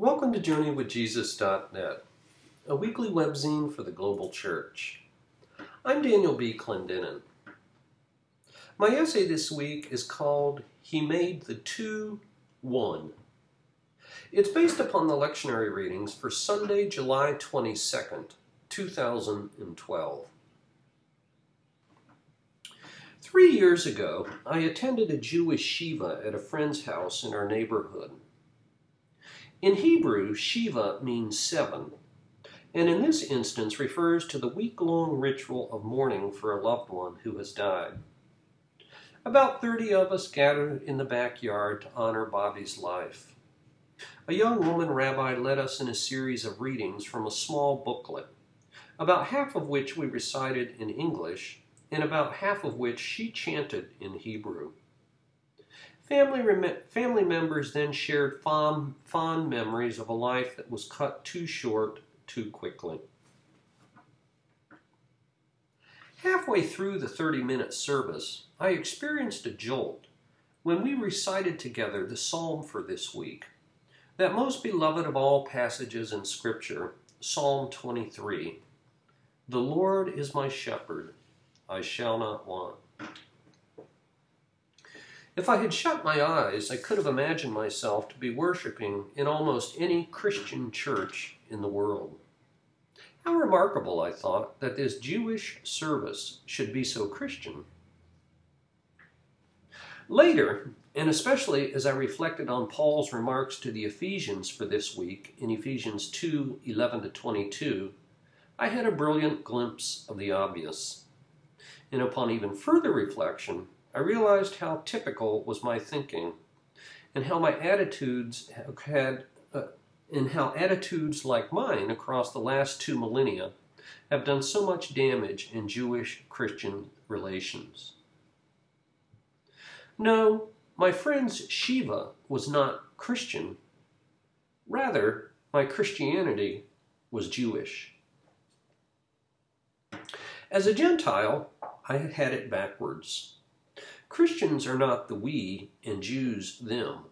Welcome to JourneyWithJesus.net, a weekly webzine for the global church. I'm Daniel B. Clendenin. My essay this week is called He Made the Two One. It's based upon the lectionary readings for Sunday, July 22nd, 2012. Three years ago, I attended a Jewish Shiva at a friend's house in our neighborhood. In Hebrew, Shiva means seven, and in this instance refers to the week long ritual of mourning for a loved one who has died. About 30 of us gathered in the backyard to honor Bobby's life. A young woman rabbi led us in a series of readings from a small booklet, about half of which we recited in English, and about half of which she chanted in Hebrew. Family, rem- family members then shared fond, fond memories of a life that was cut too short too quickly. Halfway through the 30 minute service, I experienced a jolt when we recited together the psalm for this week, that most beloved of all passages in Scripture, Psalm 23. The Lord is my shepherd, I shall not want. If I had shut my eyes, I could have imagined myself to be worshiping in almost any Christian church in the world. How remarkable, I thought, that this Jewish service should be so Christian. Later, and especially as I reflected on Paul's remarks to the Ephesians for this week in Ephesians 2 11 to 22, I had a brilliant glimpse of the obvious. And upon even further reflection, I realized how typical was my thinking, and how my attitudes had, uh, and how attitudes like mine across the last two millennia have done so much damage in Jewish Christian relations. No, my friend's Shiva was not Christian. Rather, my Christianity was Jewish. As a Gentile, I had it backwards. Christians are not the we and Jews them.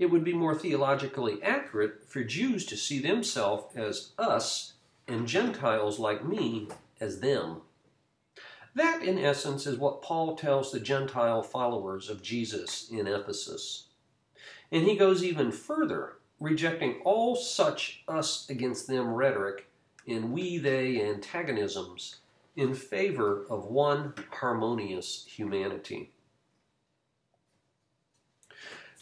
It would be more theologically accurate for Jews to see themselves as us and Gentiles like me as them. That, in essence, is what Paul tells the Gentile followers of Jesus in Ephesus. And he goes even further, rejecting all such us against them rhetoric and we they antagonisms in favor of one harmonious humanity.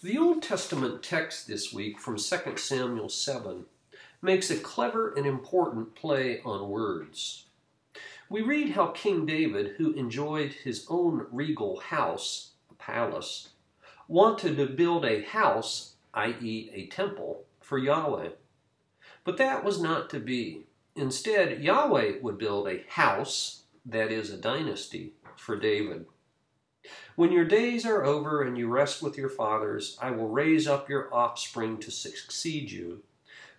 The Old Testament text this week from 2 Samuel 7 makes a clever and important play on words. We read how King David, who enjoyed his own regal house, a palace, wanted to build a house, i.e., a temple, for Yahweh. But that was not to be. Instead, Yahweh would build a house, that is, a dynasty, for David. When your days are over and you rest with your fathers, I will raise up your offspring to succeed you,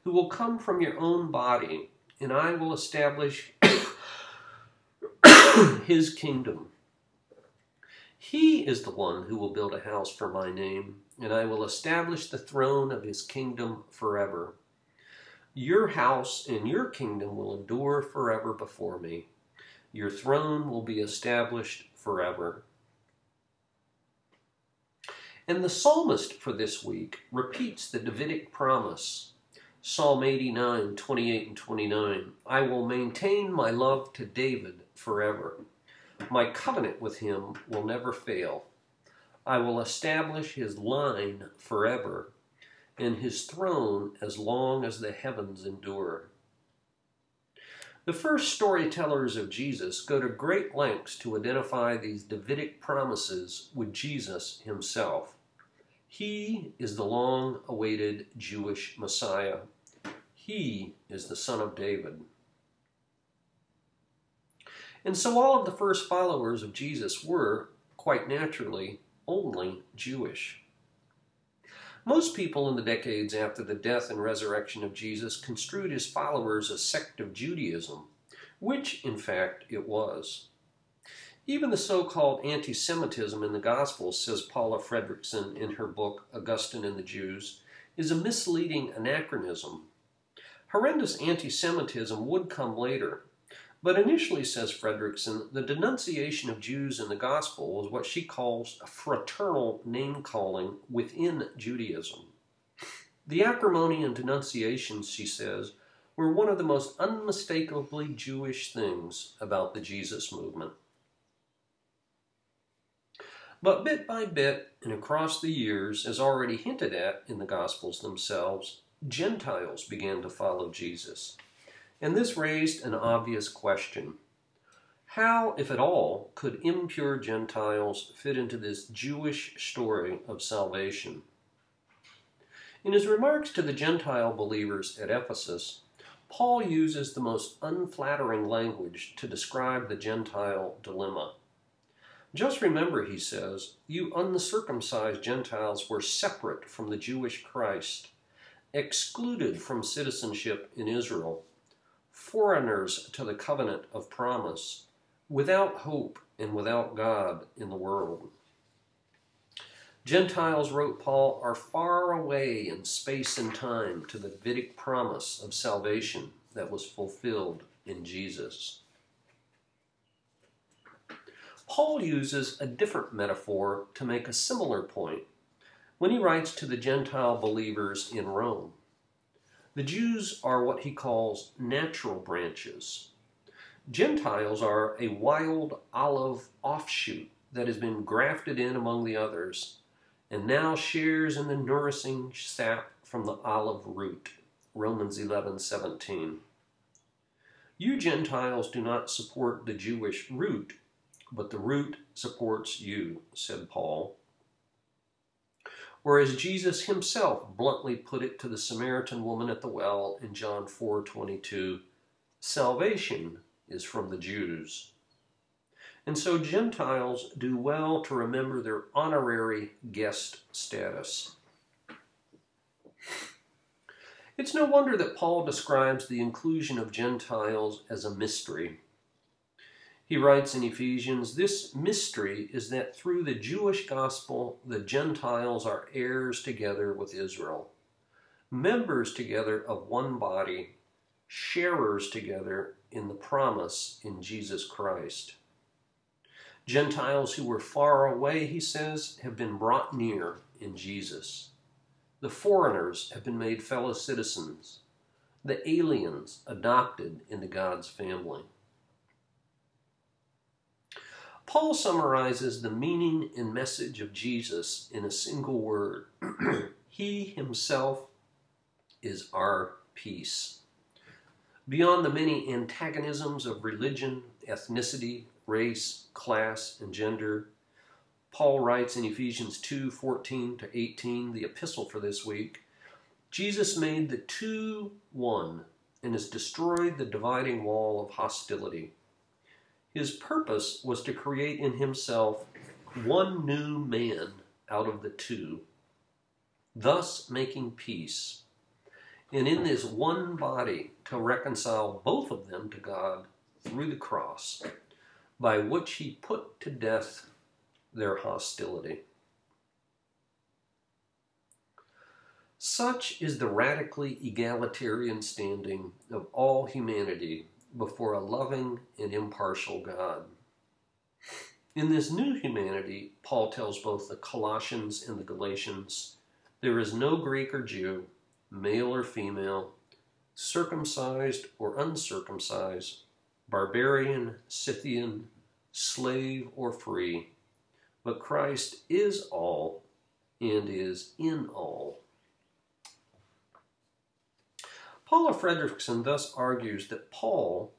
who will come from your own body, and I will establish his kingdom. He is the one who will build a house for my name, and I will establish the throne of his kingdom forever. Your house and your kingdom will endure forever before me. Your throne will be established forever. And the psalmist for this week repeats the Davidic promise. Psalm 89, 28 and 29. I will maintain my love to David forever. My covenant with him will never fail. I will establish his line forever and his throne as long as the heavens endure. The first storytellers of Jesus go to great lengths to identify these Davidic promises with Jesus himself. He is the long awaited Jewish Messiah. He is the son of David. And so all of the first followers of Jesus were, quite naturally, only Jewish. Most people in the decades after the death and resurrection of Jesus construed his followers a sect of Judaism, which, in fact, it was. Even the so called anti Semitism in the Gospels, says Paula Fredriksen in her book Augustine and the Jews, is a misleading anachronism. Horrendous anti Semitism would come later, but initially, says Fredriksen, the denunciation of Jews in the gospel was what she calls fraternal name calling within Judaism. The acrimony and denunciations, she says, were one of the most unmistakably Jewish things about the Jesus movement. But bit by bit and across the years, as already hinted at in the Gospels themselves, Gentiles began to follow Jesus. And this raised an obvious question. How, if at all, could impure Gentiles fit into this Jewish story of salvation? In his remarks to the Gentile believers at Ephesus, Paul uses the most unflattering language to describe the Gentile dilemma. Just remember, he says, you uncircumcised Gentiles were separate from the Jewish Christ, excluded from citizenship in Israel, foreigners to the covenant of promise, without hope and without God in the world. Gentiles, wrote Paul, are far away in space and time to the Davidic promise of salvation that was fulfilled in Jesus. Paul uses a different metaphor to make a similar point when he writes to the Gentile believers in Rome. The Jews are what he calls natural branches. Gentiles are a wild olive offshoot that has been grafted in among the others and now shares in the nourishing sap from the olive root. Romans 11:17. You Gentiles do not support the Jewish root, but the root supports you, said Paul. Whereas Jesus himself bluntly put it to the Samaritan woman at the well in John 4:22, salvation is from the Jews. And so Gentiles do well to remember their honorary guest status. It's no wonder that Paul describes the inclusion of Gentiles as a mystery. He writes in Ephesians, This mystery is that through the Jewish gospel, the Gentiles are heirs together with Israel, members together of one body, sharers together in the promise in Jesus Christ. Gentiles who were far away, he says, have been brought near in Jesus. The foreigners have been made fellow citizens, the aliens adopted into God's family. Paul summarizes the meaning and message of Jesus in a single word He Himself is our peace. Beyond the many antagonisms of religion, ethnicity, race, class, and gender, Paul writes in Ephesians 2 14 to 18, the epistle for this week Jesus made the two one and has destroyed the dividing wall of hostility. His purpose was to create in himself one new man out of the two, thus making peace, and in this one body to reconcile both of them to God through the cross, by which he put to death their hostility. Such is the radically egalitarian standing of all humanity before a loving and impartial God. In this new humanity, Paul tells both the Colossians and the Galatians there is no Greek or Jew, male or female, circumcised or uncircumcised, barbarian, Scythian, slave or free, but Christ is all and is in all. Paula Fredriksen thus argues that Paul,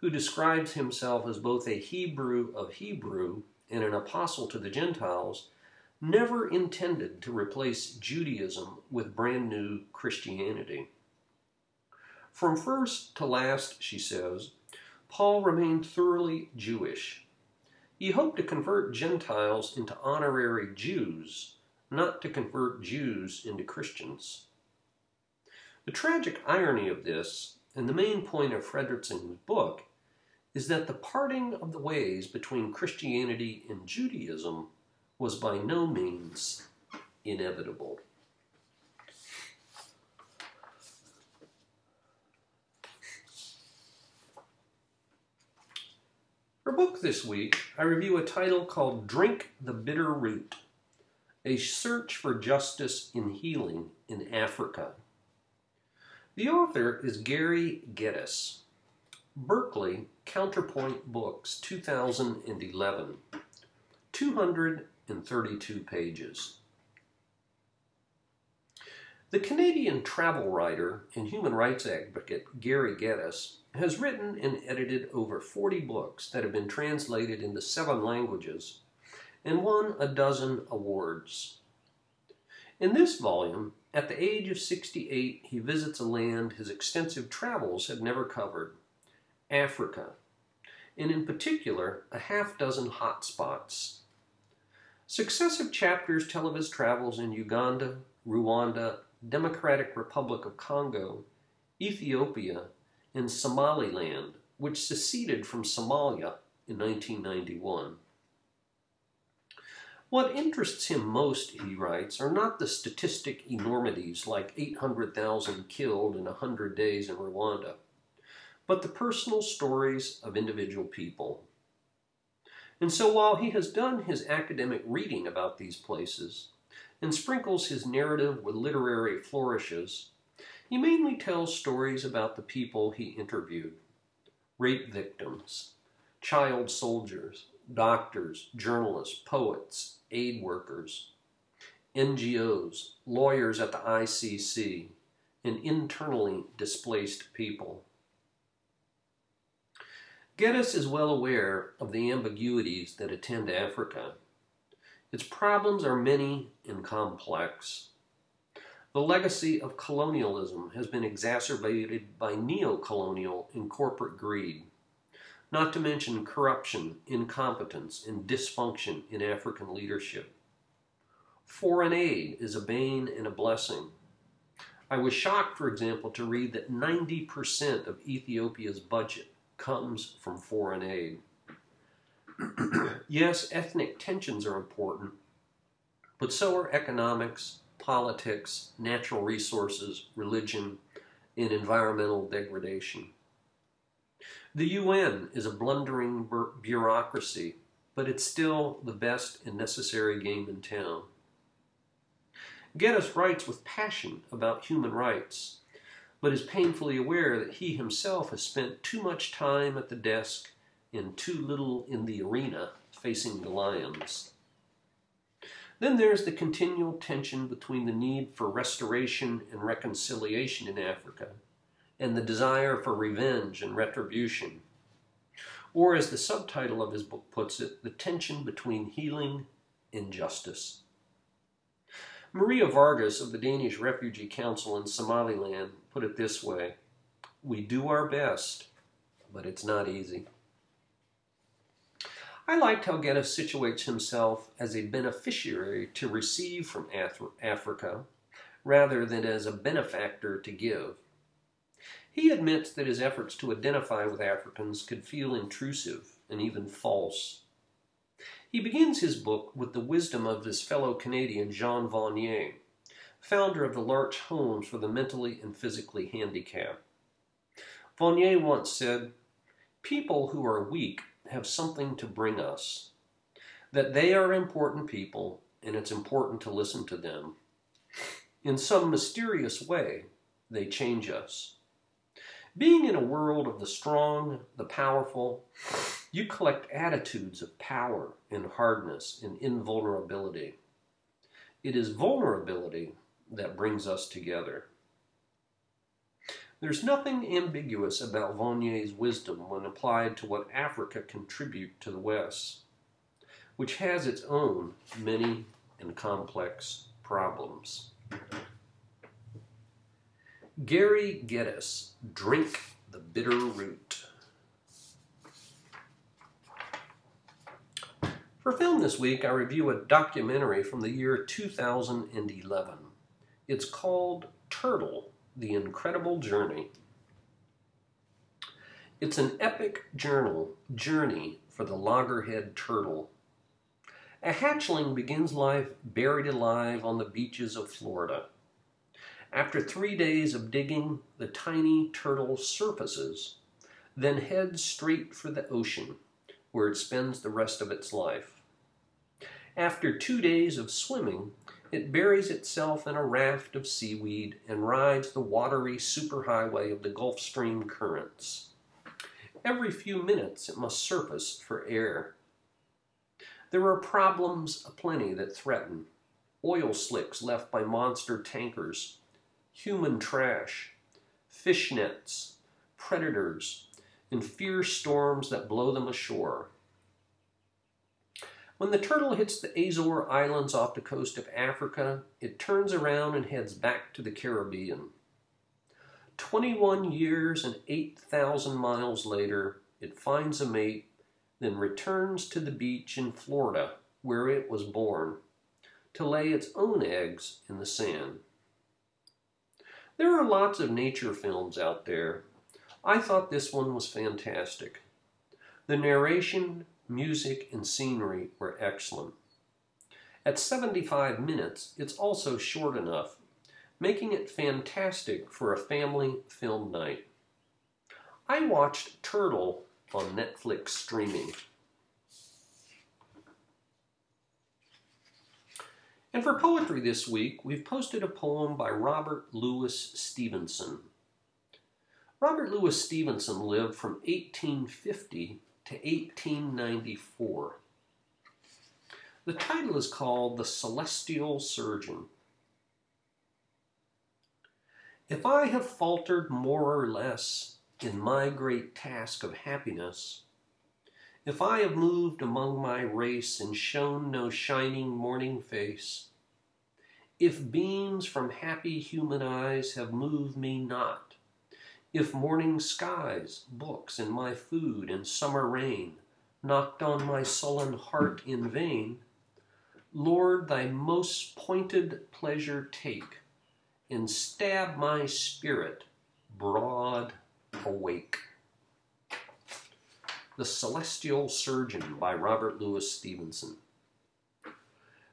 who describes himself as both a Hebrew of Hebrew and an apostle to the Gentiles, never intended to replace Judaism with brand new Christianity. From first to last, she says, Paul remained thoroughly Jewish. He hoped to convert Gentiles into honorary Jews, not to convert Jews into Christians. The tragic irony of this, and the main point of Fredriksen's book, is that the parting of the ways between Christianity and Judaism was by no means inevitable. For book this week, I review a title called Drink the Bitter Root A Search for Justice in Healing in Africa the author is Gary Geddes. Berkeley, Counterpoint Books, 2011. 232 pages. The Canadian travel writer and human rights advocate Gary Geddes has written and edited over 40 books that have been translated into seven languages and won a dozen awards. In this volume, at the age of 68, he visits a land his extensive travels have never covered Africa, and in particular, a half dozen hot spots. Successive chapters tell of his travels in Uganda, Rwanda, Democratic Republic of Congo, Ethiopia, and Somaliland, which seceded from Somalia in 1991. What interests him most, he writes, are not the statistic enormities like 800,000 killed in 100 days in Rwanda, but the personal stories of individual people. And so while he has done his academic reading about these places and sprinkles his narrative with literary flourishes, he mainly tells stories about the people he interviewed rape victims, child soldiers, doctors, journalists, poets, aid workers, NGOs, lawyers at the ICC, and internally displaced people. Geddes is well aware of the ambiguities that attend Africa. Its problems are many and complex. The legacy of colonialism has been exacerbated by neo-colonial and corporate greed, not to mention corruption, incompetence, and dysfunction in African leadership. Foreign aid is a bane and a blessing. I was shocked, for example, to read that 90% of Ethiopia's budget comes from foreign aid. yes, ethnic tensions are important, but so are economics, politics, natural resources, religion, and environmental degradation. The UN is a blundering bureaucracy, but it's still the best and necessary game in town. Geddes writes with passion about human rights, but is painfully aware that he himself has spent too much time at the desk and too little in the arena facing the lions. Then there's the continual tension between the need for restoration and reconciliation in Africa and the desire for revenge and retribution. Or, as the subtitle of his book puts it, the tension between healing and justice. Maria Vargas of the Danish Refugee Council in Somaliland put it this way We do our best, but it's not easy. I liked how Geddes situates himself as a beneficiary to receive from Africa rather than as a benefactor to give. He admits that his efforts to identify with Africans could feel intrusive and even false. He begins his book with the wisdom of his fellow Canadian Jean Vanier, founder of the L'Arche Homes for the Mentally and Physically Handicapped. Vanier once said, People who are weak have something to bring us, that they are important people and it's important to listen to them. In some mysterious way, they change us. Being in a world of the strong, the powerful, you collect attitudes of power and hardness and invulnerability. It is vulnerability that brings us together. There's nothing ambiguous about Vanier's wisdom when applied to what Africa contribute to the West, which has its own many and complex problems. Gary Geddes, Drink the Bitter Root. For film this week, I review a documentary from the year 2011. It's called Turtle the Incredible Journey. It's an epic journal journey for the loggerhead turtle. A hatchling begins life buried alive on the beaches of Florida. After three days of digging, the tiny turtle surfaces, then heads straight for the ocean, where it spends the rest of its life. After two days of swimming, it buries itself in a raft of seaweed and rides the watery superhighway of the Gulf Stream currents. Every few minutes it must surface for air. There are problems aplenty that threaten oil slicks left by monster tankers, human trash, fish nets, predators, and fierce storms that blow them ashore. When the turtle hits the Azore Islands off the coast of Africa, it turns around and heads back to the Caribbean. 21 years and 8,000 miles later, it finds a mate, then returns to the beach in Florida, where it was born, to lay its own eggs in the sand. There are lots of nature films out there. I thought this one was fantastic. The narration, music, and scenery were excellent. At 75 minutes, it's also short enough, making it fantastic for a family film night. I watched Turtle on Netflix streaming. And for poetry this week, we've posted a poem by Robert Louis Stevenson. Robert Louis Stevenson lived from 1850 to 1894. The title is called The Celestial Surgeon. If I have faltered more or less in my great task of happiness, if I have moved among my race and shown no shining morning face, if beams from happy human eyes have moved me not, if morning skies, books, and my food and summer rain knocked on my sullen heart in vain, Lord, thy most pointed pleasure take, and stab my spirit broad awake. The Celestial Surgeon by Robert Louis Stevenson.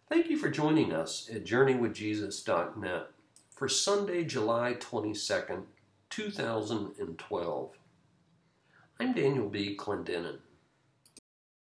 Thank you for joining us at JourneyWithJesus.net for Sunday, July 22nd, 2012. I'm Daniel B. Clendenin.